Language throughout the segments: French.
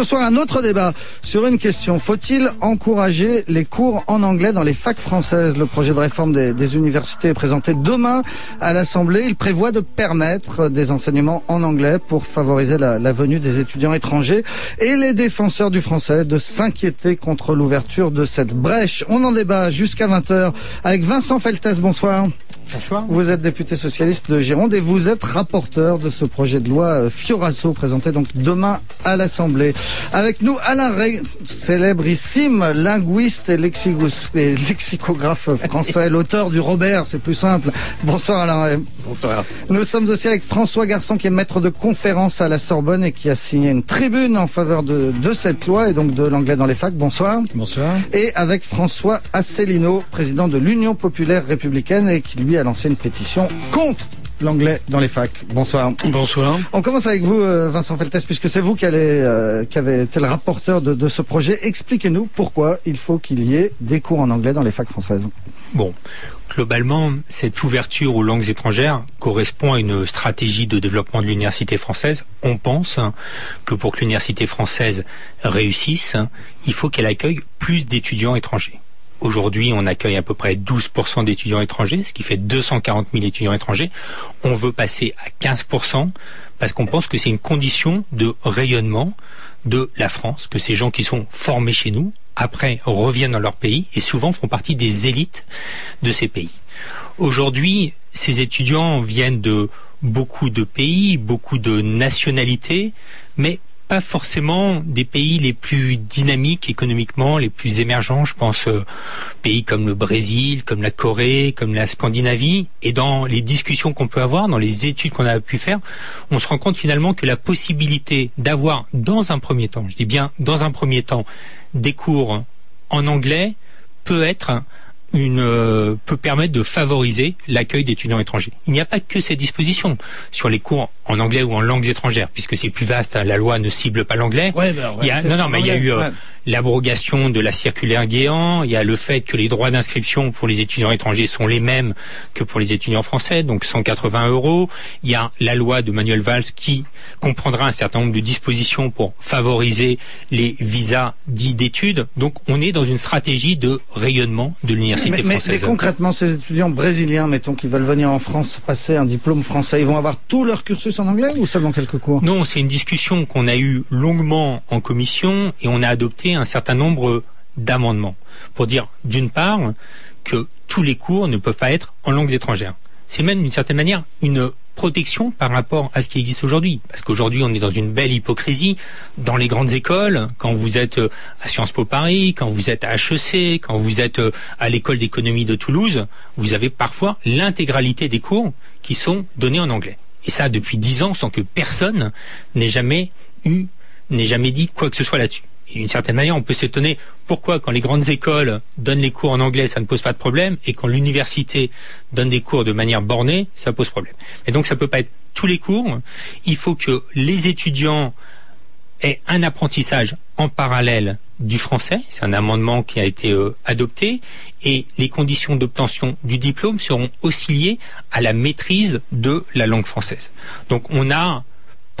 Ce soir, un autre débat sur une question. Faut-il encourager les cours en anglais dans les facs françaises? Le projet de réforme des, universités est présenté demain à l'Assemblée. Il prévoit de permettre des enseignements en anglais pour favoriser la, venue des étudiants étrangers et les défenseurs du français de s'inquiéter contre l'ouverture de cette brèche. On en débat jusqu'à 20h avec Vincent Feltes. Bonsoir. Bonsoir. Vous êtes député socialiste de Gironde et vous êtes rapporteur de ce projet de loi euh, Fiorasso présenté donc demain à l'Assemblée. Avec nous Alain Rey, célébrissime linguiste et, lexicographe français, l'auteur du Robert, c'est plus simple. Bonsoir Alain Rey. Bonsoir. Nous sommes aussi avec François Garçon qui est maître de conférence à la Sorbonne et qui a signé une tribune en faveur de, de cette loi et donc de l'anglais dans les facs. Bonsoir. Bonsoir. Et avec François Asselineau, président de l'Union populaire républicaine et qui lui a lancé une pétition contre l'anglais dans les facs. Bonsoir. Bonsoir. On commence avec vous, euh, Vincent Feltes, puisque c'est vous qui, allez, euh, qui avez été le rapporteur de, de ce projet. Expliquez-nous pourquoi il faut qu'il y ait des cours en anglais dans les facs françaises. Bon, globalement, cette ouverture aux langues étrangères correspond à une stratégie de développement de l'université française. On pense que pour que l'université française réussisse, il faut qu'elle accueille plus d'étudiants étrangers. Aujourd'hui, on accueille à peu près 12% d'étudiants étrangers, ce qui fait 240 000 étudiants étrangers. On veut passer à 15% parce qu'on pense que c'est une condition de rayonnement de la France, que ces gens qui sont formés chez nous, après reviennent dans leur pays et souvent font partie des élites de ces pays. Aujourd'hui, ces étudiants viennent de beaucoup de pays, beaucoup de nationalités, mais pas forcément des pays les plus dynamiques économiquement, les plus émergents. Je pense euh, pays comme le Brésil, comme la Corée, comme la Scandinavie. Et dans les discussions qu'on peut avoir, dans les études qu'on a pu faire, on se rend compte finalement que la possibilité d'avoir dans un premier temps, je dis bien dans un premier temps, des cours en anglais peut être une, euh, peut permettre de favoriser l'accueil d'étudiants étrangers. Il n'y a pas que ces dispositions sur les cours en anglais ou en langues étrangères, puisque c'est plus vaste. Hein, la loi ne cible pas l'anglais. Ouais, non, non, mais il y a eu euh, l'abrogation de la circulaire Guéant. Il y a le fait que les droits d'inscription pour les étudiants étrangers sont les mêmes que pour les étudiants français, donc 180 euros. Il y a la loi de Manuel Valls qui comprendra un certain nombre de dispositions pour favoriser les visas dits d'études. Donc, on est dans une stratégie de rayonnement de l'université Mais, concrètement, ces étudiants brésiliens, mettons, qui veulent venir en France passer un diplôme français, ils vont avoir tout leur cursus en anglais ou seulement quelques cours? Non, c'est une discussion qu'on a eue longuement en commission et on a adopté un certain nombre d'amendements pour dire d'une part que tous les cours ne peuvent pas être en langues étrangères. C'est même d'une certaine manière une protection par rapport à ce qui existe aujourd'hui. Parce qu'aujourd'hui, on est dans une belle hypocrisie. Dans les grandes écoles, quand vous êtes euh, à Sciences Po Paris, quand vous êtes à HEC, quand vous êtes euh, à l'école d'économie de Toulouse, vous avez parfois l'intégralité des cours qui sont donnés en anglais. Et ça depuis dix ans sans que personne n'ait jamais eu, n'ait jamais dit quoi que ce soit là-dessus. D'une certaine manière, on peut s'étonner pourquoi quand les grandes écoles donnent les cours en anglais, ça ne pose pas de problème, et quand l'université donne des cours de manière bornée, ça pose problème. Et donc ça peut pas être tous les cours. Il faut que les étudiants aient un apprentissage en parallèle du français. C'est un amendement qui a été euh, adopté et les conditions d'obtention du diplôme seront aussi liées à la maîtrise de la langue française. Donc on a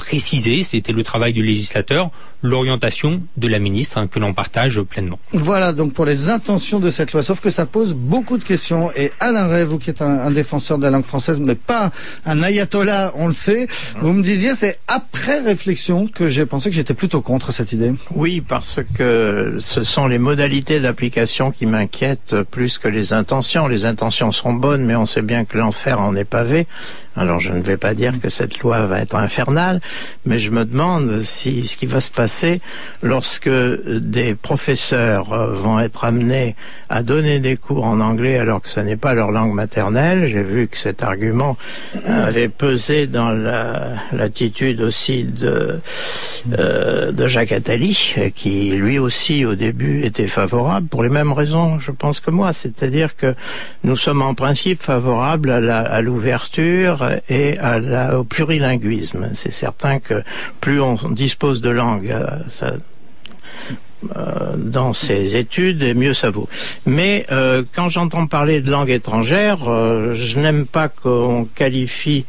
préciser, c'était le travail du législateur, l'orientation de la ministre hein, que l'on partage pleinement. Voilà donc pour les intentions de cette loi, sauf que ça pose beaucoup de questions. Et Alain Ray, vous qui êtes un, défenseur de la langue française, mais pas un ayatollah, on le sait, vous me disiez c'est après réflexion que j'ai pensé que j'étais plutôt contre cette idée. Oui, parce que ce sont les modalités d'application qui m'inquiètent plus que les intentions. Les intentions sont bonnes, mais on sait bien que l'enfer en est pavé. Alors je ne vais pas dire que cette loi va être infernale, mais je me demande si ce qui va se passer lorsque des professeurs euh, vont être amenés à donner des cours en anglais alors que ce n'est pas leur langue maternelle. J'ai vu que cet argument avait pesé dans l'attitude aussi de, euh, de Jacques Attali, qui lui aussi au début était favorable pour les mêmes raisons, je pense que moi, c'est-à-dire que nous sommes en principe favorables à l'ouverture et au plurilinguisme. Certain que plus on dispose de langues, euh, ça, dans ses études et mieux ça vaut. Mais euh, quand j'entends parler de langue étrangère, euh, je n'aime pas qu'on qualifie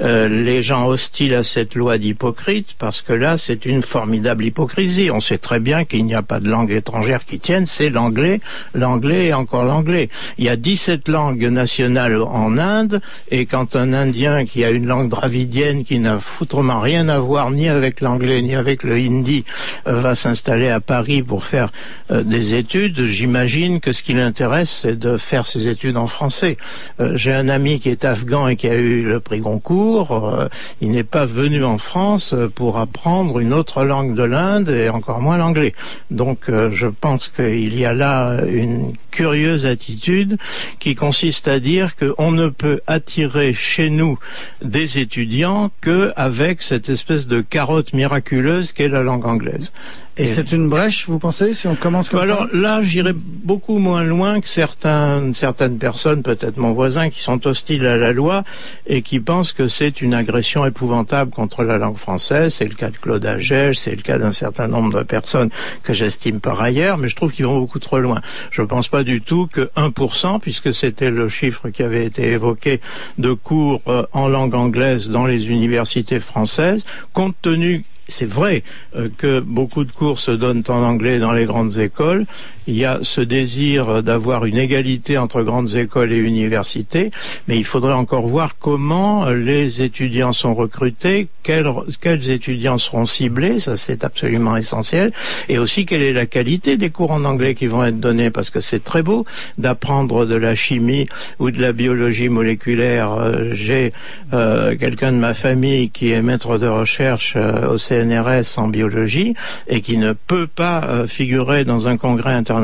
les gens hostiles à cette loi d'hypocrite parce que là c'est une formidable hypocrisie. On sait très bien qu'il n'y a pas de langue étrangère qui tienne, c'est l'anglais, l'anglais et encore l'anglais. Il y a 17 langues nationales en Inde et quand un Indien qui a une langue dravidienne qui n'a foutrement rien à voir ni avec l'anglais ni avec le hindi va s'installer à Paris pour faire euh, des études, j'imagine que ce qui l'intéresse, c'est de faire ses études en français. Euh, j'ai un ami qui est afghan et qui a eu le prix Goncourt. Euh, il n'est pas venu en France pour apprendre une autre langue de l'Inde et encore moins l'anglais. Donc je pense qu'il y a là une curieuse attitude qui consiste à dire qu'on ne peut attirer chez nous des étudiants qu'avec cette espèce de carotte miraculeuse qu'est la langue anglaise. Et, c'est une brèche, vous pensez, si on commence comme bah alors, là, j'irai beaucoup moins loin que certains, certaines personnes, peut-être mon voisin, qui sont hostiles à la loi et qui pensent que c'est une agression épouvantable contre la langue française. C'est le cas de Claude Agege, c'est le cas d'un certain nombre de personnes que j'estime par ailleurs, mais je trouve qu'ils vont beaucoup trop loin. Je ne pense pas du tout que 1%, puisque c'était le chiffre qui avait été évoqué, de cours euh, en langue anglaise dans les universités françaises, compte tenu c'est vrai euh, que beaucoup de cours se donnent en anglais dans les grandes écoles. Il y a ce désir d'avoir une égalité entre grandes écoles et universités, mais il faudrait encore voir comment les étudiants sont recrutés, quels, quels étudiants seront ciblés, ça c'est absolument essentiel, et aussi quelle est la qualité des cours en anglais qui vont être donnés, parce que c'est très beau d'apprendre de la chimie ou de la biologie moléculaire. Euh, j'ai euh, quelqu'un de ma famille qui est maître de recherche au CNRS en biologie et qui ne peut pas euh, figurer dans un congrès international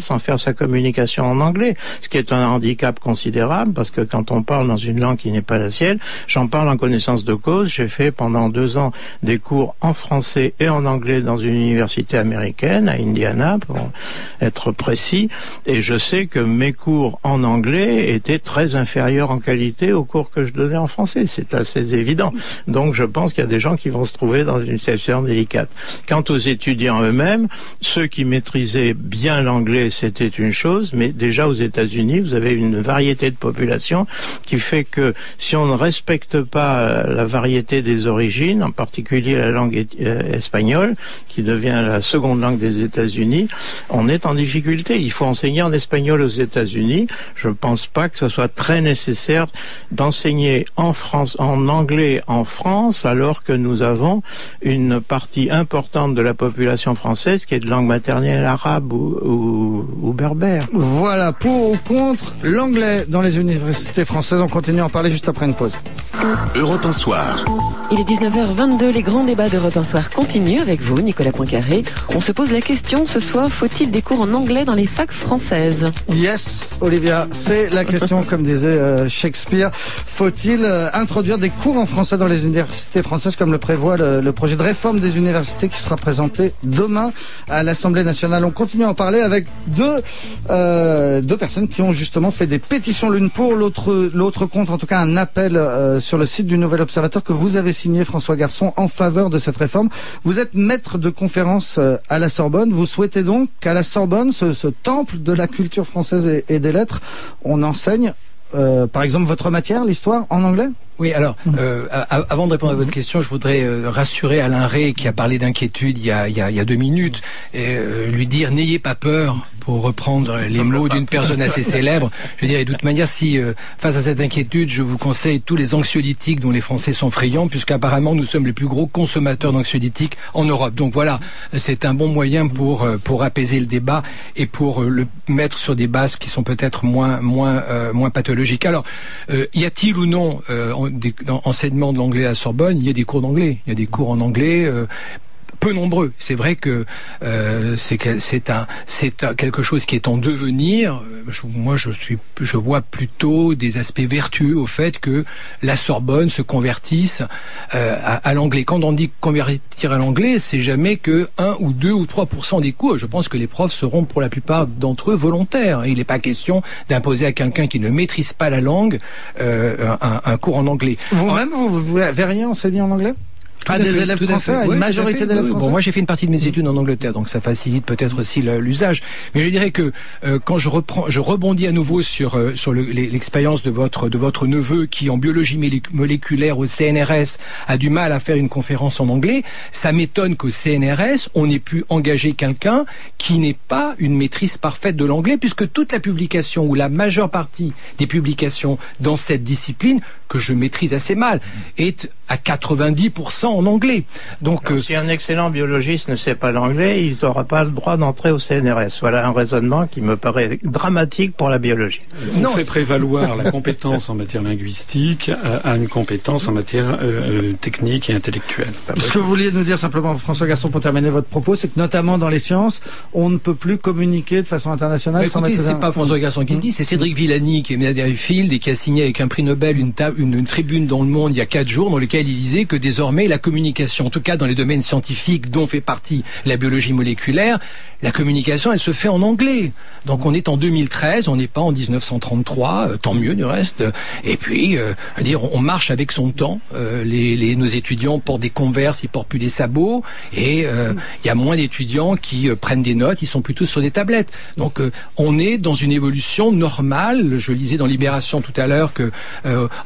sans faire sa communication en anglais, ce qui est un handicap considérable parce que quand on parle dans une langue qui n'est pas la sienne, j'en parle en connaissance de cause. J'ai fait pendant deux ans des cours en français et en anglais dans une université américaine à Indiana pour être précis et je sais que mes cours en anglais étaient très inférieurs en qualité aux cours que je donnais en français. C'est assez évident. Donc je pense qu'il y a des gens qui vont se trouver dans une situation délicate. Quant aux étudiants eux-mêmes, ceux qui maîtrisaient bien l'anglais, c'était une chose, mais déjà aux États-Unis, vous avez une variété de population qui fait que si on ne respecte pas euh, la variété des origines, en particulier la langue euh, espagnole, qui devient la seconde langue des États-Unis, on est en difficulté. Il faut enseigner en espagnol aux États-Unis. Je ne pense pas que ce soit très nécessaire d'enseigner en France, en anglais en France, alors que nous avons une partie importante de la population française qui est de langue maternelle arabe ou, berbère. Voilà, pour ou contre l'anglais dans les universités françaises. On continue à en parler juste après une pause. Europe 1 Soir. Il est 19h22, les grands débats d'Europe 1 Soir continuent avec vous, Nicolas Poincaré. On se pose la question ce soir, faut-il des cours en anglais dans les facs françaises? Yes, Olivia, c'est la question, comme disait euh, Shakespeare. Faut-il euh, introduire des cours en français dans les universités françaises comme le prévoit le projet de réforme des universités qui sera présenté demain à l'Assemblée nationale? On continue à en parler avec deux, euh, deux personnes qui ont justement fait des pétitions l'une pour, l'autre, l'autre contre, en tout cas un appel euh, sur le site du Nouvel Observateur que vous avez signé, François Garçon, en faveur de cette réforme. Vous êtes maître de conférence euh, à la Sorbonne. Vous souhaitez donc qu'à la Sorbonne, ce, temple de la culture française et des lettres, on enseigne, euh, par exemple, votre matière, l'histoire, en anglais? Oui, alors, euh, avant de répondre à votre question, je voudrais euh, rassurer Alain Ray qui a parlé d'inquiétude il, y a, deux minutes, et lui dire n'ayez pas peur, pour reprendre les mots d'une personne assez célèbre. Je veux dire, et de toute manière, si face à cette inquiétude, je vous conseille tous les anxiolytiques dont les Français sont friands, puisqu'apparemment nous sommes les plus gros consommateurs d'anxiolytiques en Europe. Donc voilà, c'est un bon moyen pour pour apaiser le débat et pour le mettre sur des bases qui sont peut-être moins moins moins pathologiques. Alors, y a-t-il ou non des, enseignement de l'anglais à Sorbonne, il y a des cours d'anglais. Il y a des cours en anglais, euh, peu nombreux. C'est vrai que euh, c'est un quelque chose qui est en devenir. moi, je suis je vois plutôt des aspects vertueux au fait que la Sorbonne se convertisse euh, à, l'anglais. Quand on dit convertir à l'anglais, c'est jamais que 1 ou 2 ou 3% des cours. Je pense que les profs seront pour la plupart d'entre eux volontaires. Il n'est pas question d'imposer à quelqu'un qui ne maîtrise pas la langue euh, un, un, cours en anglais. Vous-même, vous, vous, vous verriez enseigner en anglais? À, des élèves français, à, une majorité d'élèves français. Bon, moi j'ai fait une partie de mes études en Angleterre, donc ça facilite peut-être aussi l'usage. Mais je dirais que euh, quand je reprends, je rebondis à nouveau sur euh, sur l'expérience de votre de votre neveu qui en biologie moléculaire au CNRS a du mal à faire une conférence en anglais. Ça m'étonne qu'au CNRS on ait pu engager quelqu'un qui n'ait pas une maîtrise parfaite de l'anglais, puisque toute la publication ou la majeure partie des publications dans cette discipline que je maîtrise assez mal, est à 90% en anglais. Donc, euh, si un excellent biologiste ne sait pas l'anglais, il n'aura pas le droit d'entrer au CNRS. Voilà un raisonnement qui me paraît dramatique pour la biologie. On fait prévaloir la compétence en matière linguistique à une compétence en matière euh, euh, technique et intellectuelle. Ce que vous vouliez nous dire simplement, François Garçon, pour terminer votre propos, c'est que notamment dans les sciences, on ne peut plus communiquer de façon internationale Mais écoutez, c'est pas François Garçon qui le dit, c'est Cédric Villani qui est médaillé Field et qui a signé avec un prix Nobel une, une, tribune dans le monde il y a quatre jours dans lequel il disait que désormais la communication, en tout cas dans les domaines scientifiques dont fait partie la biologie moléculaire, la communication elle se fait en anglais. Donc on est en 2013, on n'est pas en 1933, euh, tant mieux du reste. Et puis, euh, dire, on marche avec son temps. Euh, les, les, nos étudiants portent des converses, ils portent plus des sabots, et il y a moins d'étudiants qui prennent des notes, ils sont plutôt sur des tablettes. Donc on est dans une évolution normale. Je lisais dans Libération tout à l'heure que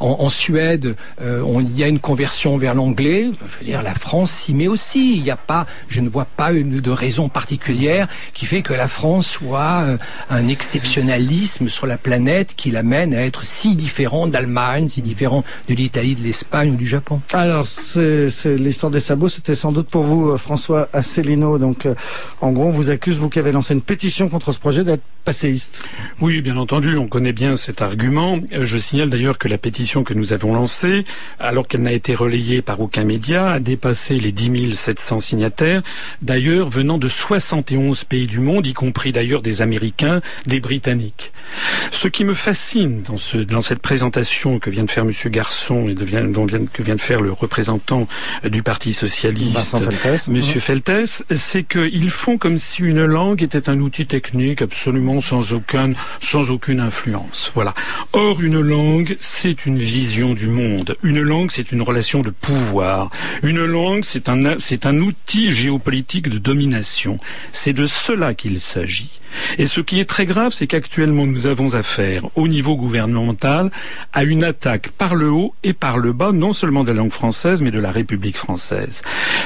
en, en, Suède, euh, on, il y a une conversion vers l'anglais. Je veux dire, la France s'y met aussi. Il n'y a pas, je ne vois pas une, de raison particulière qui fait que la France soit euh, un exceptionnalisme sur la planète qui l'amène à être si différent d'Allemagne, si différent de l'Italie, de l'Espagne ou du Japon. Alors, c'est l'histoire des sabots. C'était sans doute pour vous, euh, François Asselineau. Donc, en gros, on vous accuse, vous qui avez lancé une pétition contre ce projet, d'être passéiste. Oui, bien entendu, on connaît bien cet argument. Je signale d'ailleurs que la pétition que nous avons lancée, alors qu'elle n'a été relayée par aucun média, a dépassé les 10 700 signataires, d'ailleurs venant de 71 pays du monde, y compris d'ailleurs des Américains, des Britanniques. Ce qui me fascine dans, ce, dans cette présentation que vient de faire M. Garçon et de, dont vient, que vient de faire le représentant du Parti socialiste, M. Feltes, c'est qu'ils font comme si une langue était un outil technique absolument sans aucun, sans aucune influence. Voilà. Or, une langue, c'est une vision du monde. Une langue, c'est une relation de pouvoir. Une langue, c'est un, c'est un outil géopolitique de domination. C'est de cela qu'il s'agit. Et ce qui est très grave, c'est qu'actuellement nous avons affaire, au niveau gouvernemental, à une attaque par le haut et par le bas, non seulement de la langue française, mais de la République française.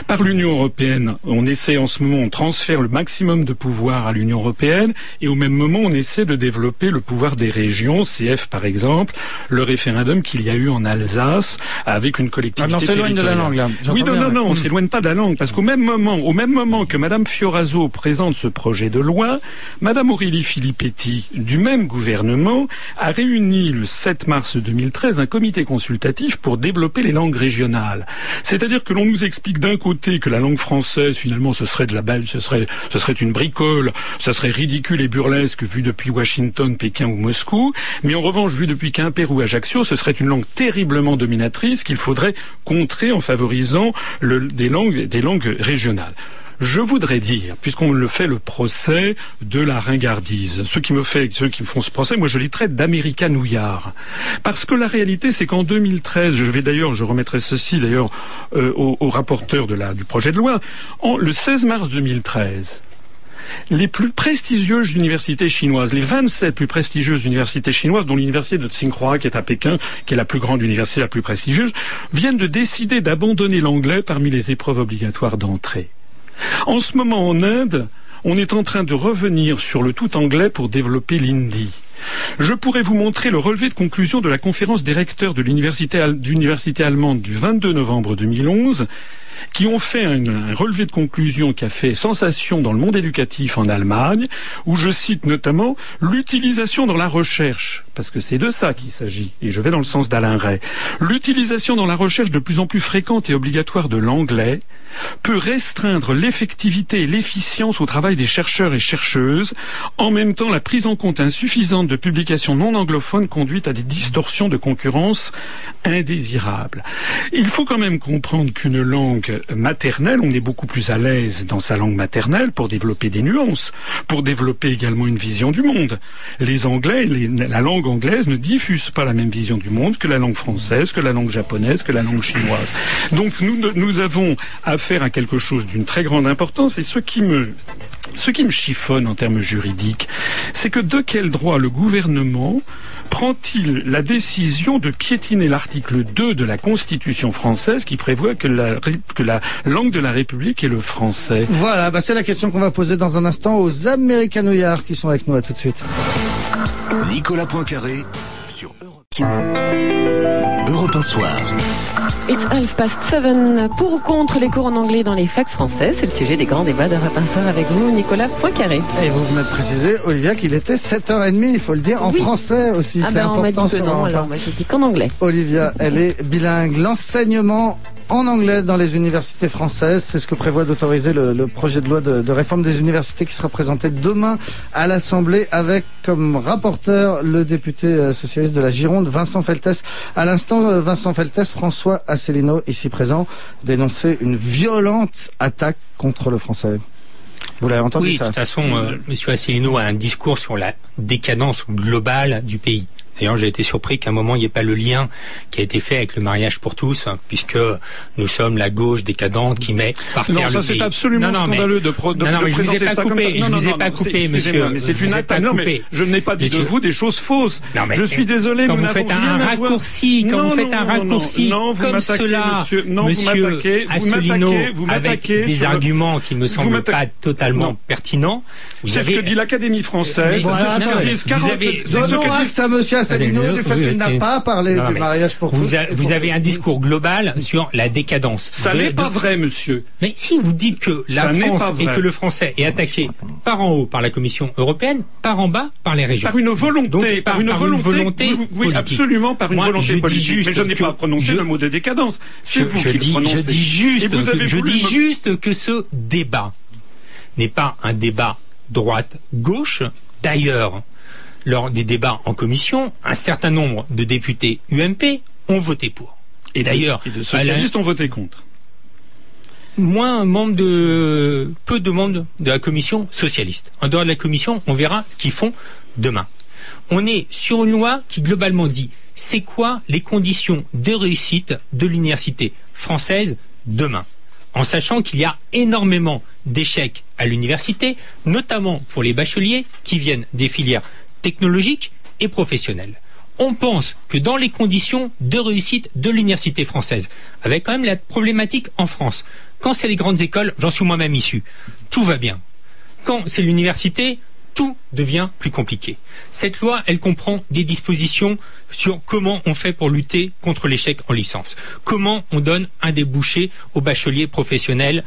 Par l'Union européenne, on essaie en ce moment, on transfère le maximum de pouvoir à l'Union européenne, et au même moment, on essaie de développer le pouvoir des régions, CF par exemple, le référendum qu'il y a eu en Alsace, avec une collectivité ah, on s'éloigne de la langue, là. Oui, non, non, non, on s'éloigne pas de la langue, parce qu'au même moment, au même moment que Madame Fioraso présente ce projet de loi, Madame Aurélie Filippetti, du même gouvernement, a réuni le 7 mars 2013 un comité consultatif pour développer les langues régionales. C'est-à-dire que l'on nous explique d'un côté que la langue française, finalement, ce serait de la belle, ce serait, ce serait une bricole, ça serait ridicule et burlesque vu depuis Washington, Pékin ou Moscou, mais en revanche, vu depuis Quimper ou Ajaccio, ce serait une langue terriblement dominatrice qu'il faudrait contrer en favorisant des langues, des langues régionales. Je voudrais dire, puisqu'on le fait le procès de la ringardise, ceux qui me ceux qui me font ce procès, moi je les traite d'américanouillards. Parce que la réalité, c'est qu'en 2013, je vais d'ailleurs, je remettrai ceci d'ailleurs euh, au, rapporteur du projet de loi, le 16 mars 2013, les plus prestigieuses universités chinoises, les 27 plus prestigieuses universités chinoises, dont l'université de Tsinghua, qui est à Pékin, qui est la plus grande université la plus prestigieuse, viennent de décider d'abandonner l'anglais parmi les épreuves obligatoires d'entrée. En ce moment, en Inde, on est en train de revenir sur le tout anglais pour développer l'hindi. Je pourrais vous montrer le relevé de conclusion de la conférence des recteurs de l'université allemande du 22 novembre 2011 qui ont fait un, relevé de conclusion qui a fait sensation dans le monde éducatif en Allemagne, où je cite notamment l'utilisation dans la recherche, parce que c'est de ça qu'il s'agit, et je vais dans le sens d'Alain Ray, l'utilisation dans la recherche de plus en plus fréquente et obligatoire de l'anglais peut restreindre l'effectivité et l'efficience au travail des chercheurs et chercheuses, en même temps la prise en compte insuffisante de publications non anglophones conduit à des distorsions de concurrence indésirables. Il faut quand même comprendre qu'une langue maternelle, on est beaucoup plus à l'aise dans sa langue maternelle pour développer des nuances, pour développer également une vision du monde. Les Anglais, la langue anglaise ne diffuse pas la même vision du monde que la langue française, que la langue japonaise, que la langue chinoise. Donc nous, nous avons affaire à quelque chose d'une très grande importance et ce qui me ce qui me chiffonne en termes juridiques, c'est que de quel droit le gouvernement prend-il la décision de piétiner l'article 2 de la Constitution française qui prévoit que la, que la langue de la République est le français? Voilà, bah c'est la question qu'on va poser dans un instant aux Américanouillards qui sont avec nous. À tout de suite. Nicolas Poincaré sur Europe. Europe 1 Soir. It's half past seven. Pour ou contre les cours en anglais dans les facs français C'est le sujet des grands débats de Soir avec vous, Nicolas Poincaré. Et vous venez de préciser, Olivia, qu'il était 7h30, il faut le dire, en français aussi. Ah c'est ben, on m'a dit important. que non, alors pas. moi j'ai dit qu'en anglais. Olivia, elle est bilingue. L'enseignement en anglais dans les universités françaises, c'est ce que prévoit d'autoriser le, le projet de loi de, de réforme des universités qui sera présenté demain à l'Assemblée avec comme rapporteur le député euh, socialiste de la Gironde, Vincent Feltès. À l'instant, euh, Vincent Feltès, François Asselineau, ici présent, dénonçait une violente attaque contre le français. Vous l'avez entendu Oui, de toute façon, euh, Monsieur Asselineau a un discours sur la décadence globale du pays. D'ailleurs, j'ai été surpris qu'à un moment, il n'y ait pas le lien qui a été fait avec le mariage pour tous, hein, puisque nous sommes la gauche décadente qui met par terre Non, ça c'est absolument Non, non, mais- scandaleux de, pro, de, Non, non, de mais je vous ai présenter pas ça comme ça. coupé, je vous ai pas coupé, monsieur. Mais c'est une attaque. mais coupé. je n'ai pas dit de Monsieur. vous des choses fausses. Non, mais- je suis désolé, Quand vous faites un raccourci, quand vous faites un raccourci comme cela, monsieur. Asselineau, avec des arguments qui me semblent pas totalement pertinents. Vous C'est ce que dit l'Académie française, Mais- c'est ce que attendez, disent vous 40 avez- c'est ce Donnons que acte à monsieur Asselineau du fait oui, qu'il n'a oui. pas parlé Non, du mais mariage pour tous. vous, avez un discours global sur la décadence. Ça n'est de- pas vrai, monsieur. Mais si vous dites que la France pas et que le français est attaqué par en haut par la Commission européenne, par en bas par les régions. Par une volonté, Donc, par, par- une par une volonté, volonté oui, oui, politique. absolument, par une Moi, volonté politique. Mais je n'ai pas prononcé je- le mot de décadence. C'est je, vous je qui dis, le prononcez. je dis juste, Et vous avez que, je dis juste que ce débat n'est pas un débat droite-gauche. D'ailleurs, lors des débats en commission, un certain nombre de députés UMP ont voté pour. Et d'ailleurs, de socialistes ont voté contre. moins membres de peu de membres de la commission socialiste. En dehors de la commission, on verra ce qu'ils font demain. On est sur une loi qui globalement dit c'est quoi les conditions de réussite de l'université française demain? En sachant qu'il y a énormément d'échecs à l'université, notamment pour les bacheliers qui viennent des filières technologiques et professionnelles. On pense que dans les conditions de réussite de l'université française, avec quand même la problématique en France, quand c'est les grandes écoles, j'en suis moi-même issu, tout va bien. Quand c'est l'université, tout devient plus compliqué. Cette loi, elle comprend des dispositions sur comment on fait pour lutter contre l'échec en licence, comment on donne un débouché aux bacheliers professionnels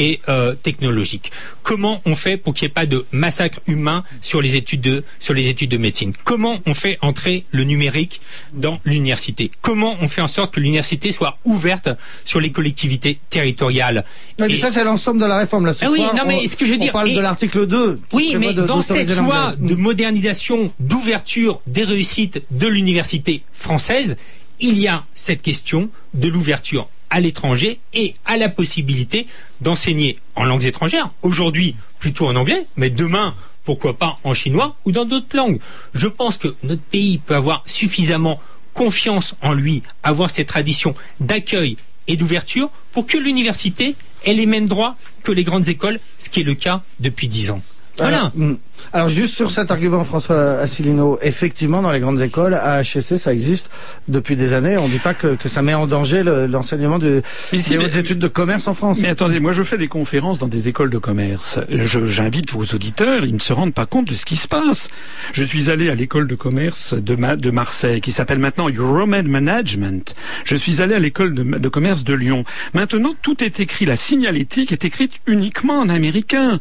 et euh, technologiques, comment on fait pour qu'il n'y ait pas de massacre humain sur les études de sur les études de médecine, comment on fait entrer le numérique dans l'université, comment on fait en sorte que l'université soit ouverte sur les collectivités territoriales? Mais ça, c'est l'ensemble de la réforme. Là, ce Ah oui, soir, non, mais on- ce que je veux on parle et- de l'article 2. qui Oui, mais de- dans cette loi de Mm. modernisation, d'ouverture des réussites de l'université française, il y a cette question de l'ouverture à l'étranger et à la possibilité d'enseigner en langues étrangères. Aujourd'hui, plutôt en anglais, mais demain, pourquoi pas en chinois ou dans d'autres langues. Je pense que notre pays peut avoir suffisamment confiance en lui, avoir cette tradition d'accueil et d'ouverture pour que l'université ait les mêmes droits que les grandes écoles, ce qui est le cas depuis dix ans. Voilà. Alors, mm. Alors, juste sur cet argument, François Asselineau, effectivement, dans les grandes écoles, à HEC, ça existe depuis des années. On ne dit pas que, que ça met en danger le- l'enseignement de, si, des mais- hautes études de commerce en France. Mais attendez, moi je fais des conférences dans des écoles de commerce. J'invite vos auditeurs, ils ne se rendent pas compte de ce qui se passe. Je suis allé à l'école de commerce de, Ma- de Marseille, qui s'appelle maintenant Euromed Management. Je suis allé à l'école de, de commerce de Lyon. Maintenant, tout est écrit, la signalétique est écrite uniquement en américain.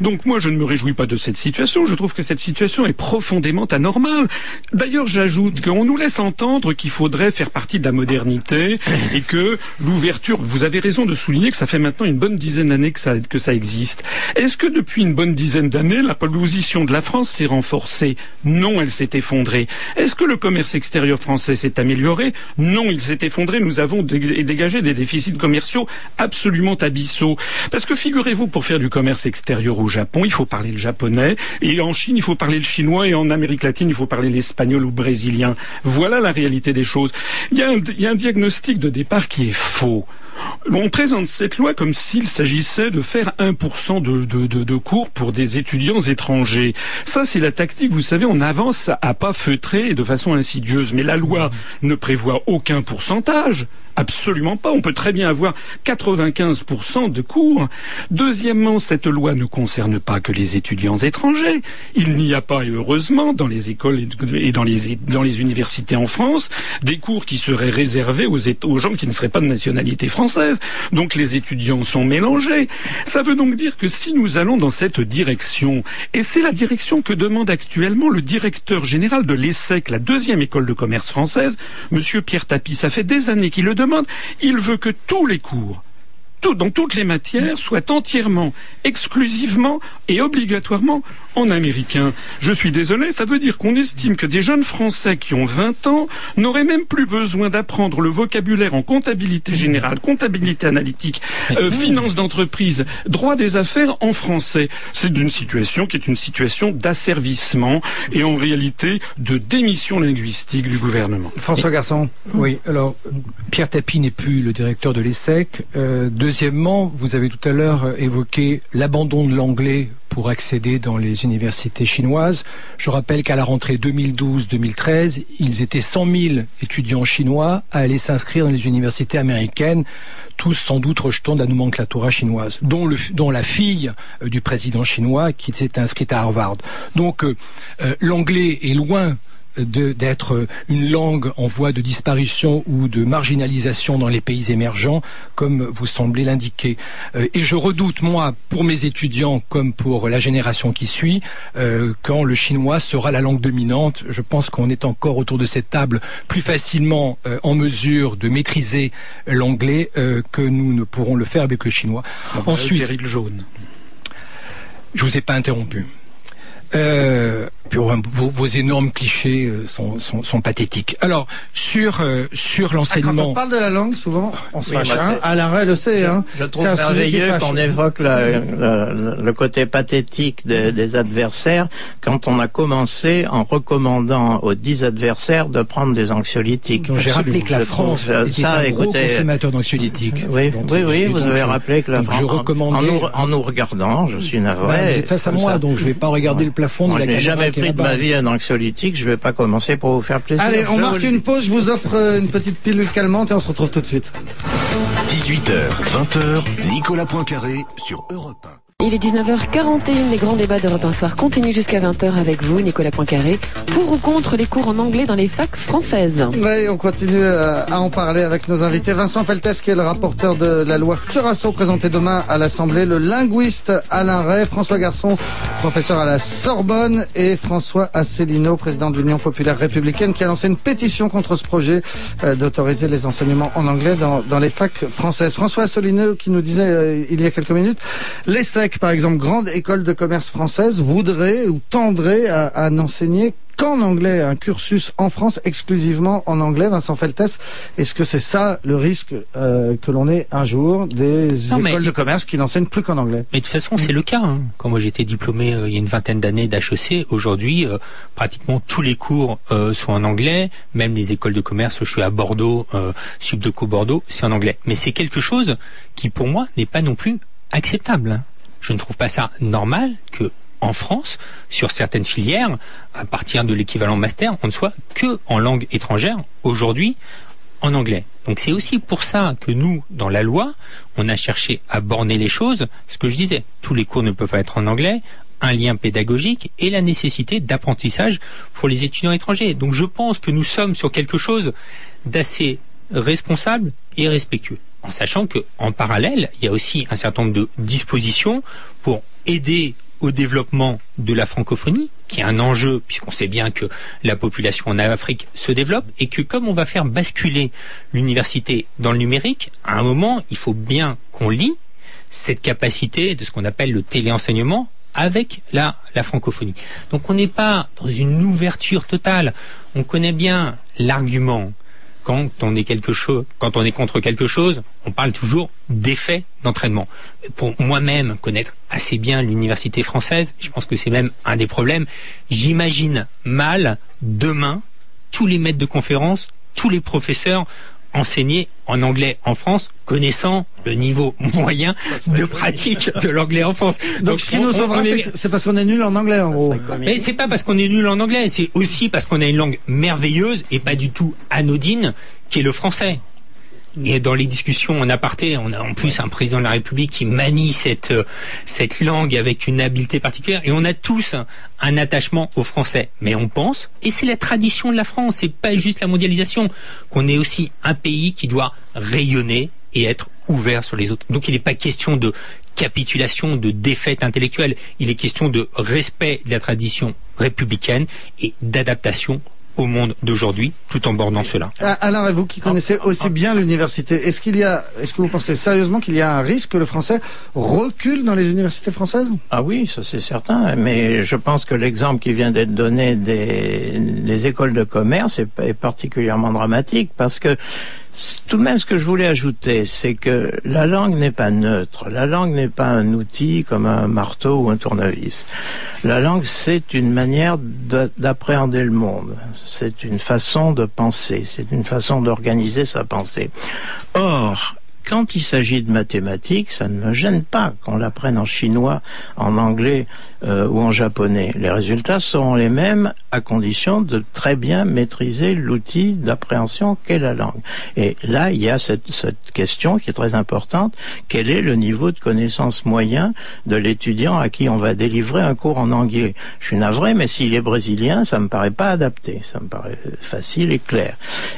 Donc moi, je ne me réjouis pas de cette situation. Je trouve que cette situation est profondément anormale. D'ailleurs, j'ajoute qu'on nous laisse entendre qu'il faudrait faire partie de la modernité et que l'ouverture, vous avez raison de souligner que ça fait maintenant une bonne dizaine d'années que ça, que ça existe. Est-ce que depuis une bonne dizaine d'années, la position de la France s'est renforcée? Non, elle s'est effondrée. Est-ce que le commerce extérieur français s'est amélioré? Non, il s'est effondré. Nous avons dégagé des déficits commerciaux absolument abyssaux. Parce que figurez-vous, pour faire du commerce extérieur au Japon, il faut parler le japonais, et en Chine, il faut parler le chinois, et en Amérique latine, il faut parler l'espagnol ou brésilien. Voilà la réalité des choses. Il y a un, y a un diagnostic de départ qui est faux. On présente cette loi comme s'il s'agissait de faire 1% de, cours pour des étudiants étrangers. Ça, c'est la tactique, vous savez, on avance à pas feutrer et de façon insidieuse. Mais la loi ne prévoit aucun pourcentage. Absolument pas. On peut très bien avoir 95% de cours. Deuxièmement, cette loi ne concerne pas que les étudiants étrangers. Il n'y a pas, heureusement, dans les écoles et dans les, dans les universités en France, des cours qui seraient réservés aux, aux gens qui ne seraient pas de nationalité française. Donc les étudiants sont mélangés. Ça veut donc dire que si nous allons dans cette direction, et c'est la direction que demande actuellement le directeur général de l'ESSEC, la deuxième école de commerce française, Monsieur Pierre Tapie, ça fait des années qu'il le demande, il veut que tous les cours tout, dans toutes les matières soient entièrement, exclusivement et obligatoirement en américain. Je suis désolé, ça veut dire qu'on estime que des jeunes Français qui ont 20 ans n'auraient même plus besoin d'apprendre le vocabulaire en comptabilité générale, comptabilité analytique, euh, finance d'entreprise, droit des affaires en français. C'est une situation qui est une situation d'asservissement et en réalité de démission linguistique du gouvernement. François Garçon. Oui, alors Pierre Tapie n'est plus le directeur de l'ESSEC. Euh, Deuxièmement, vous avez tout à l'heure évoqué l'abandon de l'anglais pour accéder dans les universités chinoises. Je rappelle qu'à la rentrée 2012-2013, ils étaient 100 000 étudiants chinois à aller s'inscrire dans les universités américaines, tous sans doute rejetant de la nomenclatura chinoise, dont, la fille euh, du président chinois qui s'est inscrite à Harvard. Donc euh, euh, l'anglais est loin d'être une langue en voie de disparition ou de marginalisation dans les pays émergents, comme vous semblez l'indiquer. Euh, et je redoute, moi, pour mes étudiants comme pour la génération qui suit, euh, quand le chinois sera la langue dominante. Je pense qu'on est encore autour de cette table plus facilement euh, en mesure de maîtriser l'anglais que nous ne pourrons le faire avec le chinois. Ensuite, jaune. Je vous ai pas interrompu. Euh, vos, vos, énormes clichés euh, sont, sont, sont, pathétiques. Alors sur euh, sur l'enseignement. Ah, quand on parle de la langue, souvent on se fâche. Hein. À l'arrêt, le sait. Hein. Je trouve merveilleux qu'on évoque la, la, le côté pathétique des, des, adversaires quand on a commencé en recommandant aux dix adversaires de prendre des anxiolytiques. J'ai rappelé que la France était ça, un écoutez, gros consommateur d'anxiolytiques. Oui, oui, oui, vous avez rappelé que la France. Je recommandais... en, nous, en, nous, regardant, je suis navré. Ben, vous êtes face à moi, donc je vais pas regarder le plafond Moi, de la je n'ai jamais pris de ma vie un anxiolytique, je vais pas commencer pour vous faire plaisir. Allez, on marque une pause, je vous offre euh, une petite pilule calmante et on se retrouve tout de suite. 18h, 20h, Nicolas Poincaré sur Europe 1. Il est 19h41, les grands débats d'Europe 1 Soir continuent jusqu'à 20h avec vous, Nicolas Poincaré, pour ou contre les cours en anglais dans les facs françaises. Oui, on continue euh, à en parler avec nos invités. Vincent Feltes, qui est le rapporteur de la loi Furasso, présentée demain à l'Assemblée, le linguiste Alain Ray, François Garçon, professeur à la Sorbonne, et François Asselineau, président de l'Union populaire républicaine, qui a lancé une pétition contre ce projet euh, d'autoriser les enseignements en anglais dans, les facs françaises. François Asselineau, qui nous disait euh, il y a quelques minutes, l'ESSEC par exemple, grande école de commerce française, voudrait ou tendrait à, à n'enseigner qu'en anglais, un cursus en France exclusivement en anglais, Vincent Feltes. Est-ce que c'est ça le risque euh, que l'on ait un jour des non, écoles de commerce qui n'enseignent plus qu'en anglais? Mais de toute façon, c'est le cas. Hein. Quand moi j'étais diplômé euh, il y a une vingtaine d'années d'HEC, aujourd'hui, euh, pratiquement tous les cours euh, sont en anglais. Même les écoles de commerce, je suis à Bordeaux, euh, Subdeco Bordeaux, c'est en anglais. Mais c'est quelque chose qui, pour moi, n'est pas non plus acceptable. Je ne trouve pas ça normal que en France, sur certaines filières, à partir de l'équivalent master, on ne soit que en langue étrangère aujourd'hui en anglais. Donc c'est aussi pour ça que nous, dans la loi, on a cherché à borner les choses. Ce que je disais, tous les cours ne peuvent pas être en anglais, un lien pédagogique et la nécessité d'apprentissage pour les étudiants étrangers. Donc je pense que nous sommes sur quelque chose d'assez responsable et respectueux en sachant que en parallèle, il y a aussi un certain nombre de dispositions pour aider au développement de la francophonie, qui est un enjeu, puisqu'on sait bien que la population en Afrique se développe, et que comme on va faire basculer l'université dans le numérique, à un moment, il faut bien qu'on lie cette capacité de ce qu'on appelle le téléenseignement avec la, la francophonie. Donc on n'est pas dans une ouverture totale. On connaît bien l'argument quand on est contre quelque chose, on parle toujours d'effet d'entraînement. Pour moi-même connaître assez bien l'université française, je pense que c'est même un des problèmes. J'imagine mal demain tous les maîtres de conférences, tous les professeurs enseigner en anglais en France, connaissant le niveau moyen de pratique de l'anglais en France. Donc, ce qui nous sauvera, c'est parce qu'on est nul en anglais, en gros. Mais c'est pas parce qu'on est nul en anglais, c'est aussi parce qu'on a une langue merveilleuse et pas du tout anodine, qui est le français. Et dans les discussions en aparté, on a en plus un président de la République qui manie cette euh, cette langue avec une habileté particulière. Et on a tous un attachement au français. Mais on pense, et c'est la tradition de la France, c'est pas juste la mondialisation, qu'on est aussi un pays qui doit rayonner et être ouvert sur les autres. Donc il n'est pas question de capitulation, de défaite intellectuelle. Il est question de respect de la tradition républicaine et d'adaptation au monde d'aujourd'hui, tout en bordant cela. Ah, Alain, et vous qui connaissez aussi bien l'université, est-ce qu'il y a, est-ce que vous pensez sérieusement qu'il y a un risque que le français recule dans les universités françaises? Ah oui, ça c'est certain. Mais je pense que l'exemple qui vient d'être donné des, des écoles de commerce est, est particulièrement dramatique parce que tout de même, ce que je voulais ajouter, c'est que la langue n'est pas neutre. La langue n'est pas un outil comme un marteau ou un tournevis. La langue, c'est une manière d'appréhender le monde. C'est une façon de penser. C'est une façon d'organiser sa pensée. Or, quand il s'agit de mathématiques, ça ne me gêne pas qu'on l'apprenne en chinois, en anglais euh, ou en japonais. Les résultats seront les mêmes à condition de très bien maîtriser l'outil d'appréhension qu'est la langue. Et là, il y a cette, cette, question qui est très importante. Quel est le niveau de connaissance moyen de l'étudiant à qui on va délivrer un cours en anglais? Je suis navré, mais s'il est brésilien, ça me paraît pas adapté. Ça me paraît facile et clair.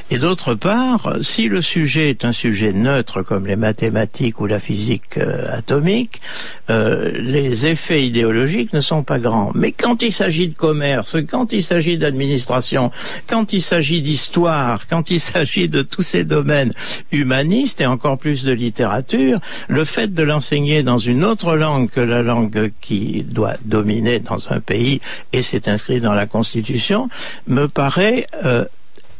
Et d'autre part, si le sujet est un sujet neutre comme les mathématiques ou la physique euh, atomique, euh, les effets idéologiques ne sont pas grands. Mais quand il s'agit de commerce, quand il s'agit d'administration, quand il s'agit d'histoire, quand il s'agit de tous ces domaines humanistes et encore plus de littérature, le fait de l'enseigner dans une autre langue que la langue qui doit dominer dans un pays, et c'est inscrit dans la Constitution, me paraît euh,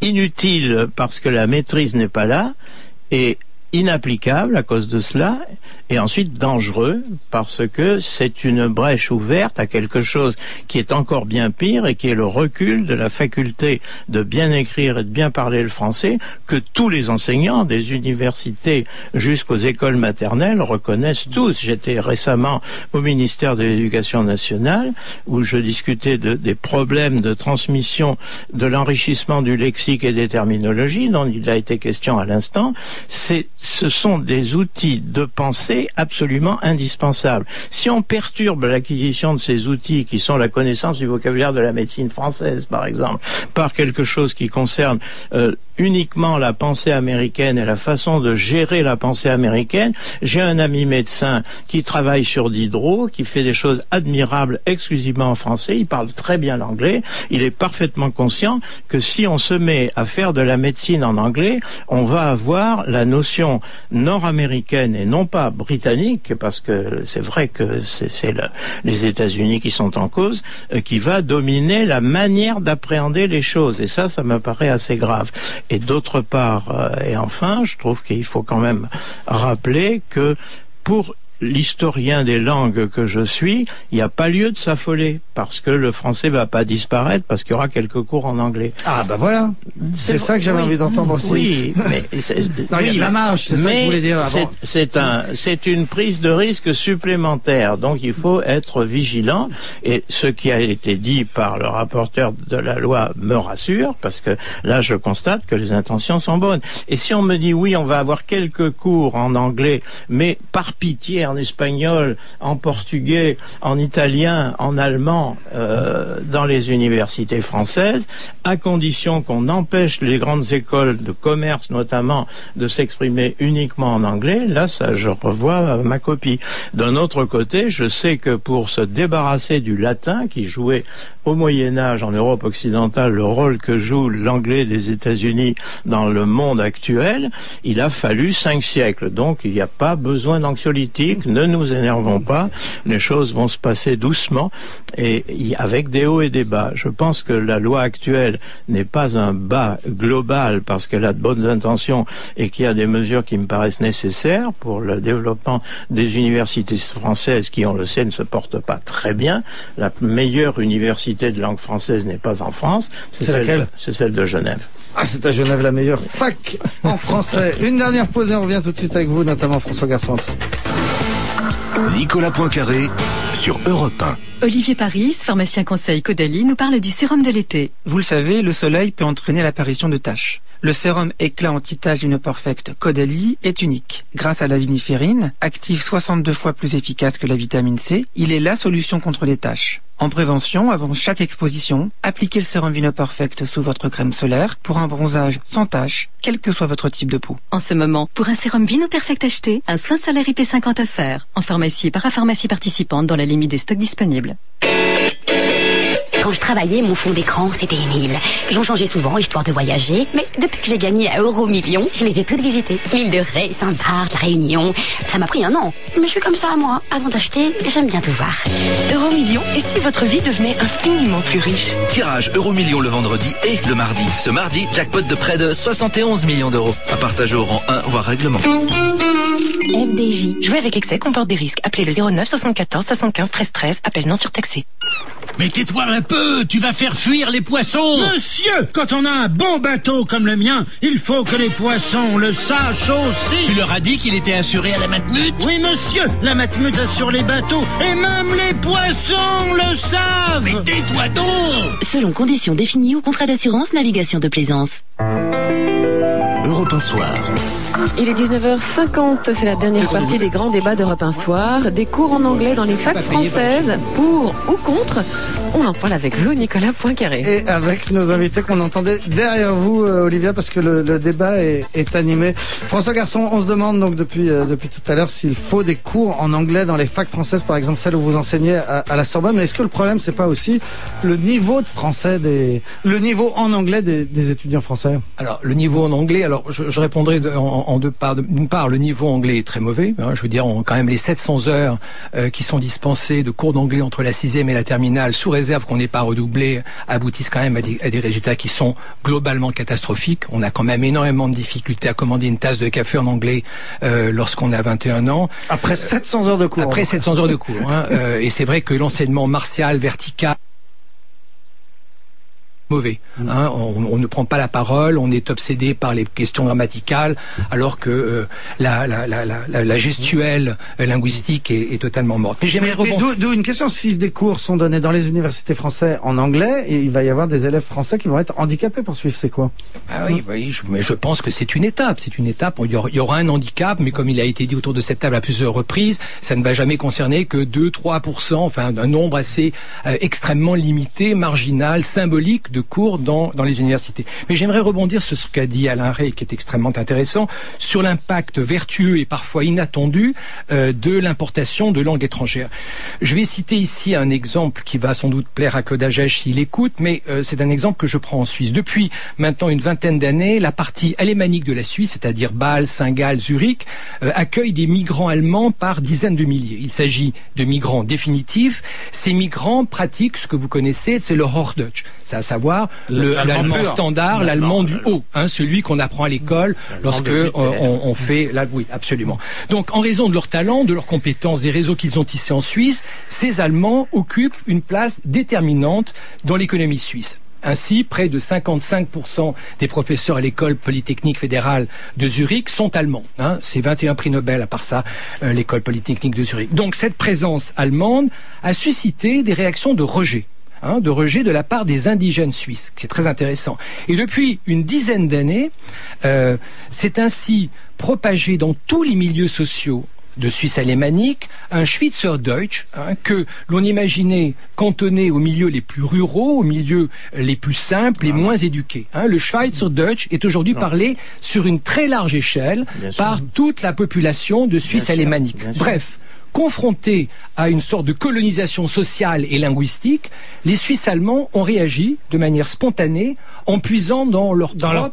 inutile parce que la maîtrise n'est pas là et inapplicable à cause de cela, et ensuite dangereux parce que c'est une brèche ouverte à quelque chose qui est encore bien pire et qui est le recul de la faculté de bien écrire et de bien parler le français que tous les enseignants des universités jusqu'aux écoles maternelles reconnaissent tous. J'étais récemment au ministère de l'Éducation nationale où je discutais de, des problèmes de transmission de l'enrichissement du lexique et des terminologies dont il a été question à l'instant. Ce sont des outils de pensée absolument indispensables. Si on perturbe l'acquisition de ces outils, qui sont la connaissance du vocabulaire de la médecine française, par exemple, par quelque chose qui concerne euh, uniquement la pensée américaine et la façon de gérer la pensée américaine. J'ai un ami médecin qui travaille sur Diderot, qui fait des choses admirables exclusivement en français. Il parle très bien l'anglais. Il est parfaitement conscient que si on se met à faire de la médecine en anglais, on va avoir la notion nord-américaine et non pas britannique, parce que c'est vrai que c'est les États-Unis qui sont en cause, euh, qui va dominer la manière d'appréhender les choses. Et ça, ça me paraît assez grave. Et d'autre part, euh, et enfin, je trouve qu'il faut quand même rappeler que pour l'historien des langues que je suis, il n'y a pas lieu de s'affoler parce que le français va pas disparaître parce qu'il y aura quelques cours en anglais. Ah bah voilà, c'est ça que j'avais envie d'entendre aussi. Oui, mais non, il y a de la marge, c'est ça que je voulais dire avant. C'est un, c'est une prise de risque supplémentaire, donc il faut être vigilant. Et ce qui a été dit par le rapporteur de la loi me rassure parce que là je constate que les intentions sont bonnes. Et si on me dit oui, on va avoir quelques cours en anglais, mais par pitié en espagnol, en portugais, en italien, en allemand euh, dans les universités françaises, à condition qu'on empêche les grandes écoles de commerce notamment de s'exprimer uniquement en anglais. Là, ça, je revois ma copie. D'un autre côté, je sais que pour se débarrasser du latin qui jouait au Moyen Âge en Europe occidentale le rôle que joue l'anglais des États-Unis dans le monde actuel, il a fallu cinq siècles. Donc il n'y a pas besoin ne nous énervons pas, les choses vont se passer doucement et avec des hauts et des bas. Je pense que la loi actuelle n'est pas un bas global parce qu'elle a de bonnes intentions et qu'il y a des mesures qui me paraissent nécessaires pour le développement des universités françaises qui, on le sait, ne se portent pas très bien. La meilleure université de langue française n'est pas en France, c'est celle, celle de Genève. Ah, c'est à Genève la meilleure fac en français. Une dernière pause et on revient tout de suite avec vous, notamment François Garçon. Nicolas Poincaré sur Europe 1. Olivier Paris, pharmacien conseil Caudalie, nous parle du sérum de l'été. Vous le savez, le soleil peut entraîner l'apparition de taches. Le sérum éclat anti-taches Perfect Caudalie est unique. Grâce à la viniférine, active 62 fois plus efficace que la vitamine C, il est la solution contre les taches. En prévention, avant chaque exposition, appliquez le sérum Vino Perfect sous votre crème solaire pour un bronzage sans tache, quel que soit votre type de peau. En ce moment, pour un sérum Vino Perfect acheté, un soin solaire IP50 offert, en pharmacie et parapharmacie participante dans la limite des stocks disponibles. Quand je travaillais, mon fond d'écran, c'était une île. J'en changeais souvent, histoire de voyager. Mais depuis que j'ai gagné à Euro Million, je les ai toutes visitées. L'île de Ré, Saint-Barth, La Réunion. Ça m'a pris un an. Mais je suis comme ça, moi. Avant d'acheter, j'aime bien tout voir. Euro Million, et si votre vie devenait infiniment plus riche Tirage Euro Million le vendredi et le mardi. Ce mardi, jackpot de près de 71 millions d'euros. À partager au rang 1, voire règlement. FDJ. Jouer avec excès comporte des risques. Appelez le 09 74 75 13 13. Appel non surtaxé. Mais tais-toi un peu, tu vas faire fuir les poissons. Monsieur, quand on a un bon bateau comme le mien, il faut que les poissons le sachent aussi. Tu leur as dit qu'il était assuré à la Matmut? Oui monsieur, la Matmut assure les bateaux, et même les poissons le savent. Mais tais-toi donc. Selon conditions définies au contrat d'assurance navigation de plaisance. Europe 1 Soir. Il est 19h50, c'est la dernière partie des grands débats d'Europe 1 Soir. Des cours en anglais dans les facs françaises, pour ou contre. On en parle avec vous, Nicolas Poincaré. Et avec nos invités qu'on entendait derrière vous, euh, Olivia, parce que le, le débat est, est, animé. François Garçon, on se demande donc depuis, euh, depuis tout à l'heure s'il faut des cours en anglais dans les facs françaises, par exemple celle où vous enseignez à, à la Sorbonne. Mais est-ce que le problème, c'est pas aussi le niveau de français des, le niveau en anglais des, des étudiants français? Alors, le niveau en anglais, alors je, je répondrai de, en, en, deux parts. D'une part, le niveau anglais est très mauvais. Hein, je veux dire, on, quand même les 700 heures euh, qui sont dispensées de cours d'anglais entre la sixième et la terminale, sous réserve qu'on n'ait pas redoublé, aboutissent quand même à des, à des, résultats qui sont globalement catastrophiques. On a quand même énormément de difficultés à commander une tasse de café en anglais euh, lorsqu'on a 21 ans. Après 700 heures de cours. Après 700 heures de cours. Hein, euh, et c'est vrai que l'enseignement martial, vertical, mauvais. Hein, on, on, ne prend pas la parole, on est obsédé par les questions grammaticales, alors que euh, la, la, la, la, gestuelle linguistique est, est totalement morte. Mais j'aimerais D'où une question si des cours sont donnés dans les universités françaises en anglais, et il va y avoir des élèves français qui vont être handicapés pour suivre ces cours. Ah oui, oui je, mais je pense que c'est une étape. C'est une étape. Il y, aura, il y, aura, un handicap, mais comme il a été dit autour de cette table à plusieurs reprises, ça ne va jamais concerner que 2-3%, enfin un nombre assez euh, extrêmement limité, marginal, symbolique de cours dans, dans les universités. Mais j'aimerais rebondir sur ce qu'a dit Alain Ray, qui est extrêmement intéressant, sur l'impact vertueux et parfois inattendu euh, de l'importation de langues étrangères. Je vais citer ici un exemple qui va sans doute plaire à Claude Agèche s'il écoute, mais euh, c'est un exemple que je prends en Suisse. Depuis maintenant une vingtaine d'années, la partie alémanique de la Suisse, c'est-à-dire Bâle, Saint-Gall, Zurich, euh, accueille des migrants allemands par dizaines de milliers. Il s'agit de migrants définitifs. Ces migrants pratiquent ce que vous connaissez, c'est le Hochdeutsch, c'est à savoir l'allemand standard, l'allemand du haut, hein, celui qu'on apprend à l'école lorsque on, on, fait là, oui, absolument. Donc, en raison de leur talent, de leurs compétences, des réseaux qu'ils ont tissés en Suisse, ces Allemands occupent une place déterminante dans l'économie suisse. Ainsi, près de 55% des professeurs à l'école polytechnique fédérale de Zurich sont allemands. Hein. C'est 21 prix Nobel, à part ça, euh, l'école polytechnique de Zurich. Donc cette présence allemande a suscité des réactions de rejet. Hein, de rejet de la part des indigènes suisses. C'est très intéressant. Et depuis une dizaine d'années, euh, c'est ainsi propagé dans tous les milieux sociaux de Suisse alémanique, un Schweizerdeutsch hein, que l'on imaginait cantonné aux milieux les plus ruraux, aux milieux les plus simples, les moins éduqués. Hein. Le Schweizerdeutsch est aujourd'hui parlé sur une très large échelle par toute la population de Suisse alémanique. Bref, confrontés à une sorte de colonisation sociale et linguistique, les Suisses allemands ont réagi de manière spontanée en puisant dans leur Dans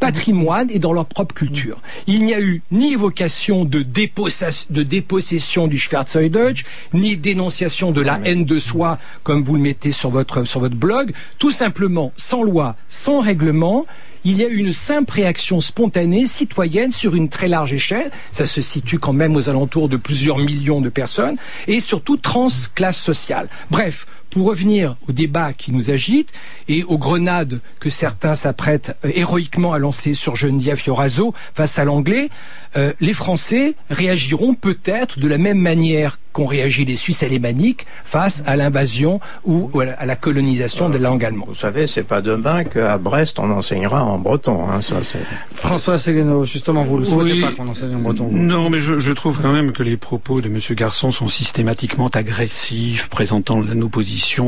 patrimoine et dans leur propre culture. Il n'y a eu ni évocation de, dépossession du Schweizerdeutsch, ni dénonciation de la haine de soi, comme vous le mettez sur votre, sur votre blog. Tout simplement, sans loi, sans règlement, il y a eu une simple réaction spontanée, citoyenne, sur une très large échelle. Ça se situe quand même aux alentours de plusieurs millions de personnes, et surtout trans-classe sociale. Bref, pour revenir au débat qui nous agite et aux grenades que certains s'apprêtent euh, héroïquement à lancer sur Geneviève Fioraso face à l'anglais, euh, les Français réagiront peut-être de la même manière qu'ont réagi les Suisses alémaniques face à l'invasion ou à la- colonisation de la langue allemande. Vous savez, c'est pas demain qu'à Brest on enseignera en breton. Hein, ça, c'est. François Asselineau, justement, vous ne souhaitez Oui. pas qu'on enseigne en breton. vous. Non, mais je, je trouve quand même que les propos de M. Garçon sont systématiquement agressifs, présentant nos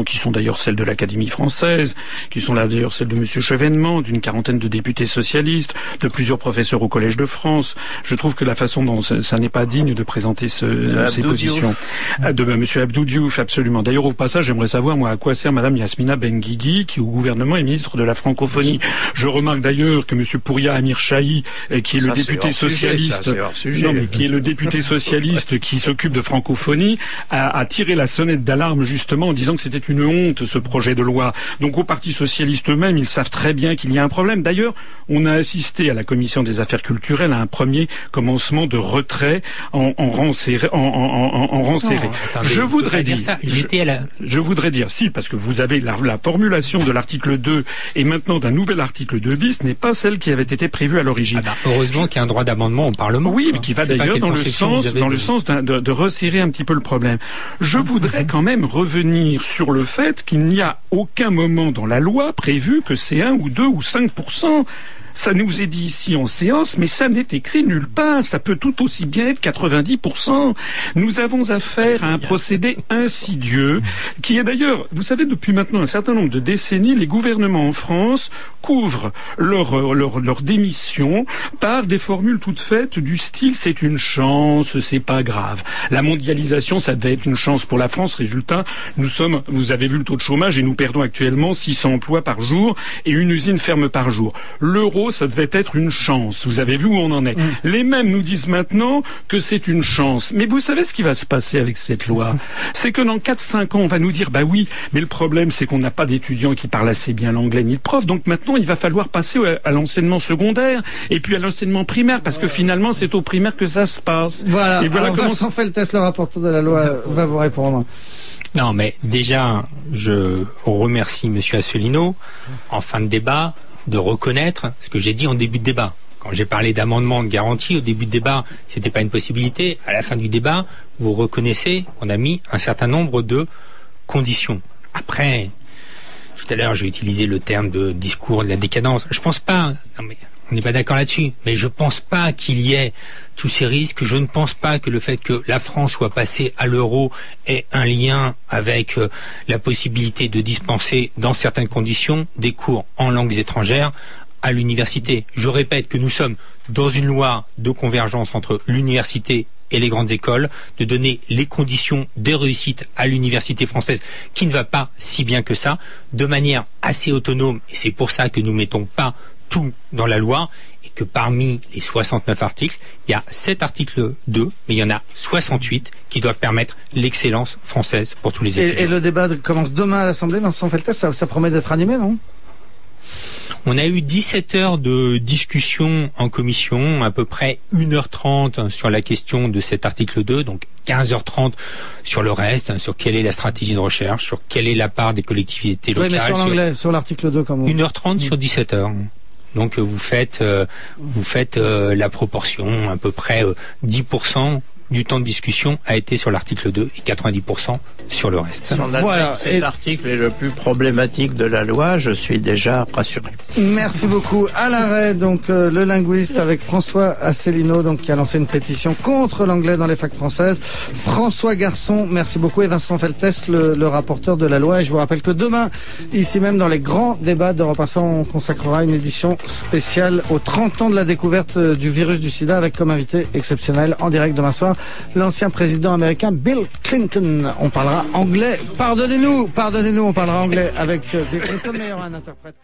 qui sont d'ailleurs celles de l'Académie française, qui sont là d'ailleurs celles de M. Chevènement, d'une quarantaine de députés socialistes, de plusieurs professeurs au Collège de France. Je trouve que la façon dont ça, ça n'est pas digne de présenter ce, ces Abdou positions. Ah, De M. Abdou Diouf, absolument. D'ailleurs, au passage, j'aimerais savoir, moi, à quoi sert Mme Yasmina Benguigui, qui au gouvernement est ministre de la francophonie. Je remarque d'ailleurs que M. Pouria Amir Chahi, euh, qui est le Ça, c'est député sujet, socialiste, ça, c'est hors sujet. non, mais qui est le député socialiste qui s'occupe de francophonie, a, a tiré la sonnette d'alarme justement en disant que c'était une honte ce projet de loi. Donc au Parti socialiste eux-mêmes, ils savent très bien qu'il y a un problème. D'ailleurs, on a assisté à la commission des affaires culturelles à un premier commencement de retrait en, en rang serré. En, en- en- en rang serré. attendez, je voudrais dire dire, ça. je, à la- je voudrais dire si, parce que vous avez la, la formulation de l'article 2 et maintenant d'un nouvel article 2 bis n'est pas celle qui avait été prévue à l'origine. Ah bah, heureusement qu'il y a un droit d'amendement au Parlement. Oui, mais qui va d'ailleurs dans le sens, dans de- le sens de, de resserrer un petit peu le problème. Je voudrais quand même revenir sur le fait qu'il n'y a aucun moment dans la loi prévu que c'est 1 ou 2 ou 5 ça nous est dit ici en séance, mais ça n'est écrit nulle part. Ça peut tout aussi bien être 90%. Nous avons affaire à un procédé insidieux, qui est d'ailleurs, vous savez, depuis maintenant un certain nombre de décennies, les gouvernements en France couvrent leur, leur, leur démission par des formules toutes faites du style c'est une chance, c'est pas grave. La mondialisation, ça devait être une chance pour la France. Résultat, nous sommes, vous avez vu le taux de chômage et nous perdons actuellement 600 emplois par jour et une usine ferme par jour. L'euro, ça devait être une chance. Vous avez vu où on en est. Les mêmes nous disent maintenant que c'est une chance. Mais vous savez ce qui va se passer avec cette loi C'est que dans 4-5 ans, on va nous dire, bah oui, mais le problème, c'est qu'on n'a pas d'étudiants qui parlent assez bien l'anglais ni de profs. Donc maintenant, il va falloir passer à- à l'enseignement secondaire et puis à l'enseignement primaire parce que finalement, c'est au primaire que ça se passe. Voilà, Et voilà alors comment Vincent Feltes, le rapporteur de la loi, va vous répondre. Non, mais déjà, je remercie Monsieur Asselineau, en fin de débat, de reconnaître ce que j'ai dit en début de débat. Quand j'ai parlé d'amendement de garantie, au début de débat, c'était pas une possibilité. À la fin du débat, vous reconnaissez qu'on a mis un certain nombre de conditions. Après, tout à l'heure, j'ai utilisé le terme de discours de la décadence. Je pense pas. On n'est pas d'accord là-dessus. Mais je pense pas qu'il y ait tous ces risques. Je ne pense pas que le fait que la France soit passée à l'euro ait un lien avec euh, la possibilité de dispenser, dans certaines conditions, des cours en langues étrangères à l'université. Je répète que nous sommes dans une loi de convergence entre l'université et les grandes écoles, de donner les conditions des réussites à l'université française, qui ne va pas si bien que ça, de manière assez autonome, et c'est pour ça que nous mettons pas tout dans la loi, et que parmi les 69 articles, il y a 7 articles 2, mais il y en a 68 qui doivent permettre l'excellence française pour tous les étudiants. Et, et le débat commence demain à l'Assemblée. Vincent Feltes, ça, ça promet d'être animé, non? On a eu 17 heures de discussion en commission, à peu près 1h30 sur la question de cet article 2, donc 15h30 sur le reste, sur quelle est la stratégie de recherche, sur quelle est la part des collectivités Oui, locales. mais sur l'anglais, sur l'article 2, comment 1h30 sur 17 heures. Donc euh, vous faites euh, vous faites euh, la proportion à peu près euh, 10% du temps de discussion a été sur l'article 2 et 90% sur le reste. Que cet article est le plus problématique de la loi, je suis déjà rassuré. Merci beaucoup. À l'arrêt, donc euh, le linguiste avec François Asselineau, donc qui a lancé une pétition contre l'anglais dans les facs françaises. François Garçon, merci beaucoup, et Vincent Feltès, le, le rapporteur de la loi. Et je vous rappelle que demain, ici même dans les grands débats d'Europe 1, on consacrera une édition spéciale aux 30 ans de la découverte euh, du virus du SIDA, avec comme invité exceptionnel en direct demain soir l'ancien président américain Bill Clinton. On parlera anglais. Pardonnez-nous, pardonnez-nous, on parlera anglais avec euh, Bill Clinton, mais il y aura un interprète.